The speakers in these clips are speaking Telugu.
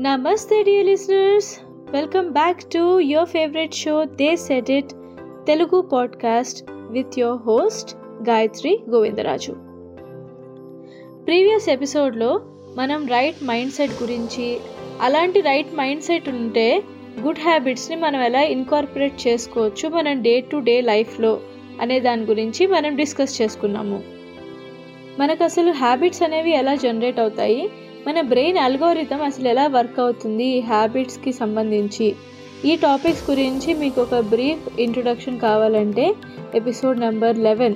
నమస్తే dear listeners welcome back to your favourite show they set it Telugu podcast with your host Gayatri Govindaraju previous ఎపిసోడ్లో మనం రైట్ మైండ్ సెట్ గురించి అలాంటి రైట్ మైండ్ సెట్ ఉంటే గుడ్ హ్యాబిట్స్ని మనం ఎలా ఇన్కార్పొరేట్ చేసుకోవచ్చు మనం డే టు డే లైఫ్లో అనే దాని గురించి మనం డిస్కస్ చేసుకున్నాము. మనకు అసలు హ్యాబిట్స్ అనేవి ఎలా జనరేట్ అవుతాయి? మన బ్రెయిన్ అల్గోరిథం అసలు ఎలా వర్క్ అవుతుంది ఈ హ్యాబిట్స్కి సంబంధించి? ఈ టాపిక్స్ గురించి మీకు ఒక బ్రీఫ్ ఇంట్రొడక్షన్ కావాలంటే episode number eleven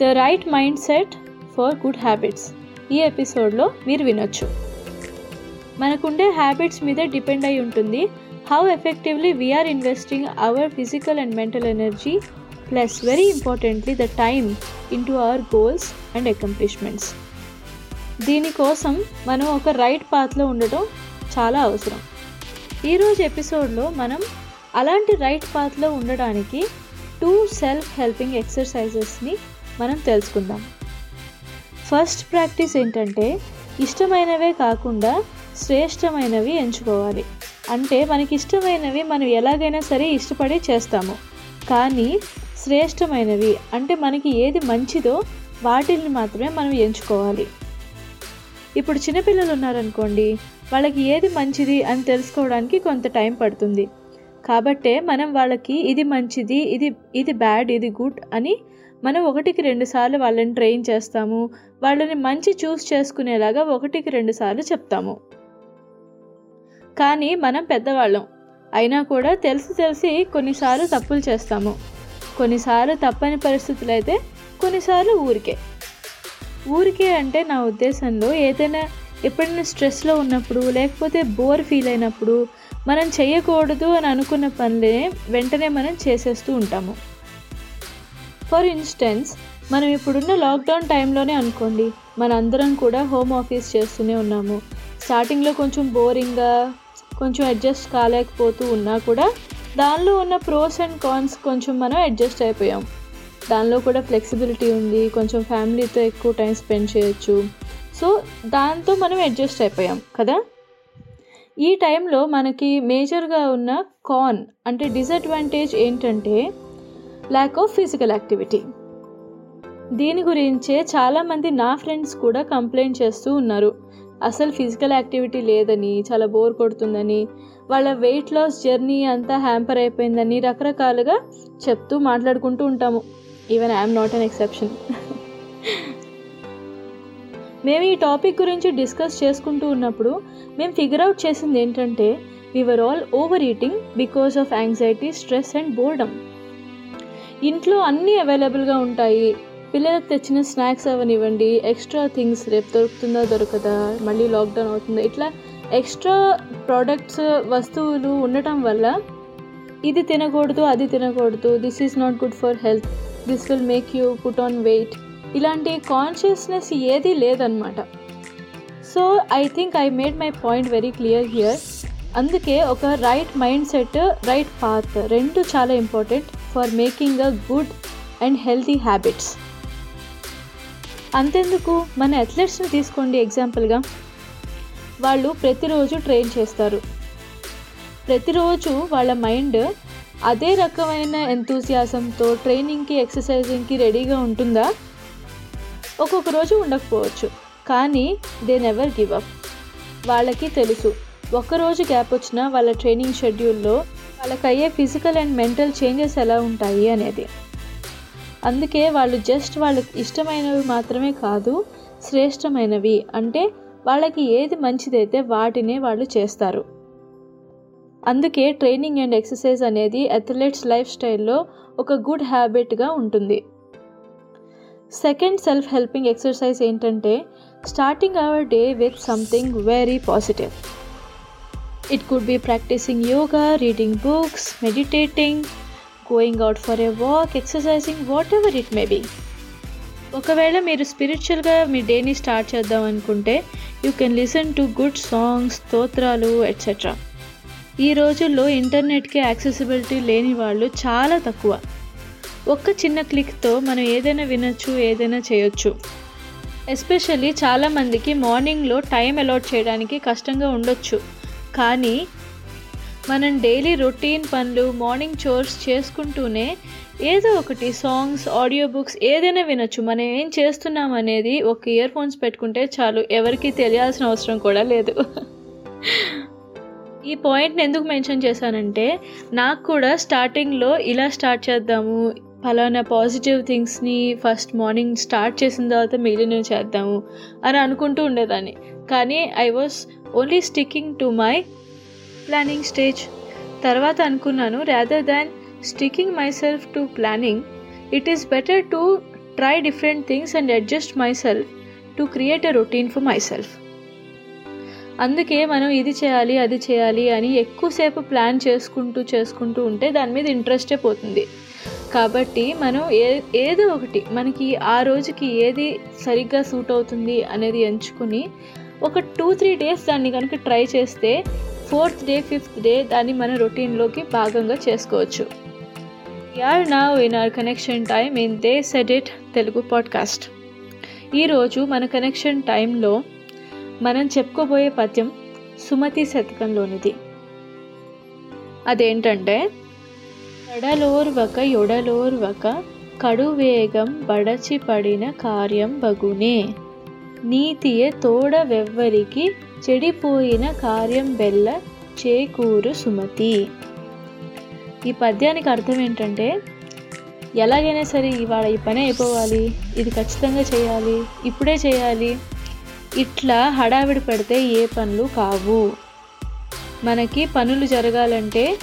the right mindset for good habits ఈ ఎపిసోడ్లో మీరు వినొచ్చు. మనకుండే హ్యాబిట్స్ మీద డిపెండ్ అయి ఉంటుంది. How effectively we're investing our physical and mental energy plus very importantly the time into our goals goals and accomplishments దీనికోసం మనం ఒక రైట్ పాత్లో ఉండటం చాలా అవసరం. ఈరోజు ఎపిసోడ్లో మనం అలాంటి రైట్ పాత్లో ఉండడానికి టూ సెల్ఫ్ హెల్పింగ్ ఎక్సర్సైజెస్ని మనం తెలుసుకుందాం. ఫస్ట్ ప్రాక్టీస్ ఏంటంటే ఇష్టమైనవే కాకుండా శ్రేష్టమైనవి ఎంచుకోవాలి. అంటే మనకి ఇష్టమైనవి మనం ఎలాగైనా సరే ఇష్టపడి చేస్తాము. కానీ శ్రేష్టమైనవి. అంటే మనకి ఏది మంచిదో వాటిని మాత్రమే మనం ఎంచుకోవాలి. ఇప్పుడు చిన్నపిల్లలు ఉన్నారనుకోండి వాళ్ళకి ఏది మంచిది అని తెలుసుకోవడానికి కొంత టైం పడుతుంది. కాబట్టే మనం వాళ్ళకి ఇది మంచిది ఇది ఇది బ్యాడ్ ఇది గుడ్ అని మనం ఒకటికి రెండు సార్లు వాళ్ళని ట్రైన్ చేస్తాము. వాళ్ళని మంచి చూస్ చేసుకునేలాగా ఒకటికి రెండు సార్లు చెప్తాము. కానీ మనం పెద్దవాళ్ళం. అయినా కూడా తెలిసి తెలిసి కొన్నిసార్లు తప్పులు చేస్తాము. కొన్నిసార్లు తప్పని పరిస్థితులు అయితే కొన్నిసార్లు ఊరికే. ఊరికే అంటే నా ఉద్దేశంలో ఏదైనా ఎప్పుడైనా స్ట్రెస్లో ఉన్నప్పుడు లేకపోతే బోర్ ఫీల్ అయినప్పుడు మనం చేయకూడదు అని అనుకున్న పనులే వెంటనే మనం చేసేస్తూ ఉంటాము. ఫర్ ఇన్స్టెన్స్ మనం ఇప్పుడున్న లాక్డౌన్ టైంలోనే అనుకోండి మన అందరం కూడా హోమ్ ఆఫీస్ చేస్తూనే ఉన్నాము. స్టార్టింగ్లో కొంచెం బోరింగ్గా కొంచెం అడ్జస్ట్ కాలేకపోతూ ఉన్నా కూడా దానిలో ఉన్న ప్రోస్ అండ్ కాన్స్ కొంచెం మనం అడ్జస్ట్ అయిపోయాం. దానిలో కూడా ఫ్లెక్సిబిలిటీ ఉంది కొంచెం ఫ్యామిలీతో ఎక్కువ టైం స్పెండ్ చేయొచ్చు. సో దాంతో మనం అడ్జస్ట్ అయిపోయాం కదా? ఈ టైంలో మనకి మేజర్గా ఉన్న కాన్ అంటే డిసడ్వాంటేజ్ ఏంటంటే ల్యాక్ ఆఫ్ ఫిజికల్ యాక్టివిటీ దీని గురించే చాలామంది నా ఫ్రెండ్స్ కూడా కంప్లైంట్ చేస్తూ ఉన్నారు. అసలు ఫిజికల్ యాక్టివిటీ లేదని చాలా బోర్ కొడుతుందని వాళ్ళ వెయిట్ లాస్ జర్నీ అంతా హ్యాంపర్ అయిపోయిందని రకరకాలుగా చెప్తూ మాట్లాడుకుంటూ ఉంటాము. Even I'm not an exception మేము ఈ టాపిక్ గురించి డిస్కస్ చేసుకుంటూ ఉన్నప్పుడు మేము ఫిగర్ అవుట్ చేసింది ఏంటంటే we were all over eating because of anxiety stress and boredom ఇంట్లో అన్నీ అవైలబుల్గా ఉంటాయి. పిల్లలకు తెచ్చిన స్నాక్స్ అవనివ్వండి ఎక్స్ట్రా థింగ్స్ రేపు దొరుకుతుందా దొరకదా మళ్ళీ లాక్డౌన్ అవుతుందా ఇట్లా ఎక్స్ట్రా ప్రోడక్ట్స్ వస్తువులు ఉండటం వల్ల ఇది తినకూడదు అది తినకూడదు this is not good for health this will make you put on weight ఇలాంటి కాన్షియస్నెస్ ఏది లేదనమాట so I think I made my point very clear here అందుకే ఒక right mindset right path రెండు చాలా important for making a good and healthy habits అంతెందుకు? మన అథ్లెట్స్ని తీసుకోండి ఎగ్జాంపుల్గా వాళ్ళు ప్రతిరోజు ట్రైన్ చేస్తారు. ప్రతిరోజు వాళ్ళ మైండ్ అదే రకమైన ఎంతూసియాసంతో ట్రైనింగ్కి ఎక్సర్సైజింగ్కి రెడీగా ఉంటుందా? ఒక్కొక్క రోజు ఉండకపోవచ్చు. కానీ దే నెవర్ గివ్ అప్ వాళ్ళకి తెలుసు. ఒక్కరోజు గ్యాప్ వచ్చినా వాళ్ళ ట్రైనింగ్ షెడ్యూల్లో వాళ్ళకి అయ్యే ఫిజికల్ అండ్ మెంటల్ చేంజెస్ ఎలా ఉంటాయి అనేది. అందుకే వాళ్ళు జస్ట్ వాళ్ళకి ఇష్టమైనవి మాత్రమే కాదు శ్రేష్టమైనవి. అంటే వాళ్ళకి ఏది మంచిదైతే వాటినే వాళ్ళు చేస్తారు. అందుకే ట్రైనింగ్ అండ్ ఎక్సర్సైజ్ అనేది అథ్లెట్స్ లైఫ్ స్టైల్లో ఒక గుడ్ హ్యాబిట్గా ఉంటుంది. సెకండ్ సెల్ఫ్ హెల్పింగ్ ఎక్సర్సైజ్ ఏంటంటే starting our day with something very positive. It could be practising yoga reading books meditating going out for a walk exercising whatever it may be ఒకవేళ మీరు స్పిరిచువల్గా మీ డేని స్టార్ట్ చేద్దాం అనుకుంటే you can listen to good songs స్తోత్రాలు ఎట్సెట్రా ఈ రోజుల్లో ఇంటర్నెట్కి యాక్సెసిబిలిటీ లేని వాళ్ళు చాలా తక్కువ. ఒక్క చిన్న క్లిక్తో మనం ఏదైనా వినొచ్చు ఏదైనా చేయొచ్చు. ఎస్పెషల్లీ చాలామందికి మార్నింగ్లో టైం అలాట్ చేయడానికి కష్టంగా ఉండొచ్చు. కానీ మనం డైలీ రొటీన్ పనులు మార్నింగ్ చోర్స్ చేసుకుంటూనే ఏదో ఒకటి సాంగ్స్ ఆడియో బుక్స్ ఏదైనా వినొచ్చు. మనం ఏం చేస్తున్నాం అనేది ఒక ఇయర్ ఫోన్స్ పెట్టుకుంటే చాలు ఎవరికి తెలియాల్సిన అవసరం కూడా లేదు. ఈ పాయింట్ని ఎందుకు మెన్షన్ చేశానంటే నాకు కూడా స్టార్టింగ్లో ఇలా స్టార్ట్ చేద్దాము ఫలానా పాజిటివ్ థింగ్స్ని ఫస్ట్ మార్నింగ్ స్టార్ట్ చేసిన తర్వాత మిగిలినవి చేద్దాము అని అనుకుంటూ ఉండేదాన్ని. కానీ I was only sticking to my planning stage తర్వాత అనుకున్నాను rather than sticking myself to planning it is better to try different things and adjust myself to create a routine for myself అందుకే మనం ఇది చేయాలి అది చేయాలి అని ఎక్కువసేపు ప్లాన్ చేసుకుంటూ చేసుకుంటూ ఉంటే దాని మీద ఇంట్రెస్టే పోతుంది. కాబట్టి మనం ఏ ఏదో ఒకటి మనకి ఆ రోజుకి ఏది సరిగ్గా సూట్ అవుతుంది అనేది ఎంచుకుని ఒక టూ త్రీ డేస్ దాన్ని కనుక ట్రై చేస్తే ఫోర్త్ డే ఫిఫ్త్ డే దాన్ని మన రొటీన్లోకి భాగంగా చేసుకోవచ్చు. యార్ నా in our connection time in they said Telugu podcast ఈరోజు మన కనెక్షన్ టైంలో మనం చెప్పుకోబోయే పద్యం సుమతి శతకంలోనిది. అదేంటంటే ఎడలోర్వక ఎడలోర్వక కడువేగం బడచిపడిన కార్యం బగునే. నీతియే తోడవెవ్వరికి చెడిపోయిన కార్యం బెల్ల చేకూరు సుమతి. ఈ పద్యానికి అర్థం ఏంటంటే ఎలాగైనా సరే ఇవాళ ఈ పని అయిపోవాలి ఇది ఖచ్చితంగా చేయాలి ఇప్పుడే చేయాలి. ఇట్లా హడావిడి పెడితే ఏ పనులు కావు. మనకి పనులు జరగాలంటే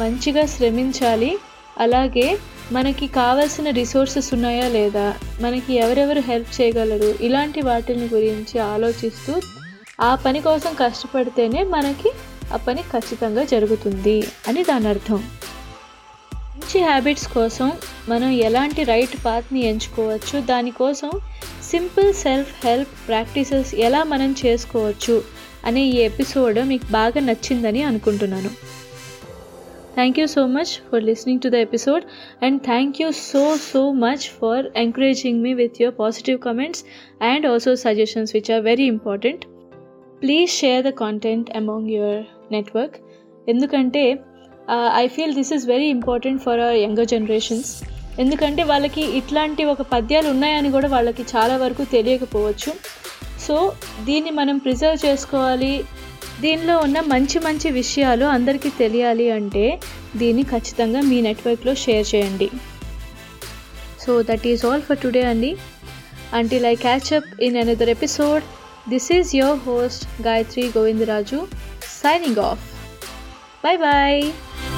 మంచిగా శ్రమించాలి. అలాగే మనకి కావాల్సిన రిసోర్సెస్ ఉన్నాయా లేదా మనకి ఎవరెవరు హెల్ప్ చేయగలరు ఇలాంటి వాటిని గురించి ఆలోచిస్తూ ఆ పని కోసం కష్టపడితేనే మనకి ఆ పని ఖచ్చితంగా జరుగుతుంది అని దాని అర్థం. మంచి హ్యాబిట్స్ కోసం మనం ఎలాంటి రైట్ పాత్ని ఎంచుకోవచ్చు దానికోసం సింపుల్ సెల్ఫ్ హెల్ప్ ప్రాక్టీసెస్ ఎలా మనం చేసుకోవచ్చు అనే ఈ ఎపిసోడ్ మీకు బాగా నచ్చిందని అనుకుంటున్నాను. Thank you so much for listening to the episode and thank you so so much for encouraging me with your positive comments and also suggestions which are very important please share the content among your network ఎందుకంటే I feel this is very important for our younger generations ఎందుకంటే వాళ్ళకి ఇట్లాంటి ఒక పద్యాలు ఉన్నాయని కూడా వాళ్ళకి చాలా వరకు తెలియకపోవచ్చు. సో దీన్ని మనం ప్రిజర్వ్ చేసుకోవాలి. దీనిలో ఉన్న మంచి మంచి విషయాలు అందరికీ తెలియాలి అంటే దీన్ని ఖచ్చితంగా మీ నెట్వర్క్లో షేర్ చేయండి. So that is all for today అండి. Until I catch up in another episode This is your host Gayatri Govindaraju signing off. Bye bye.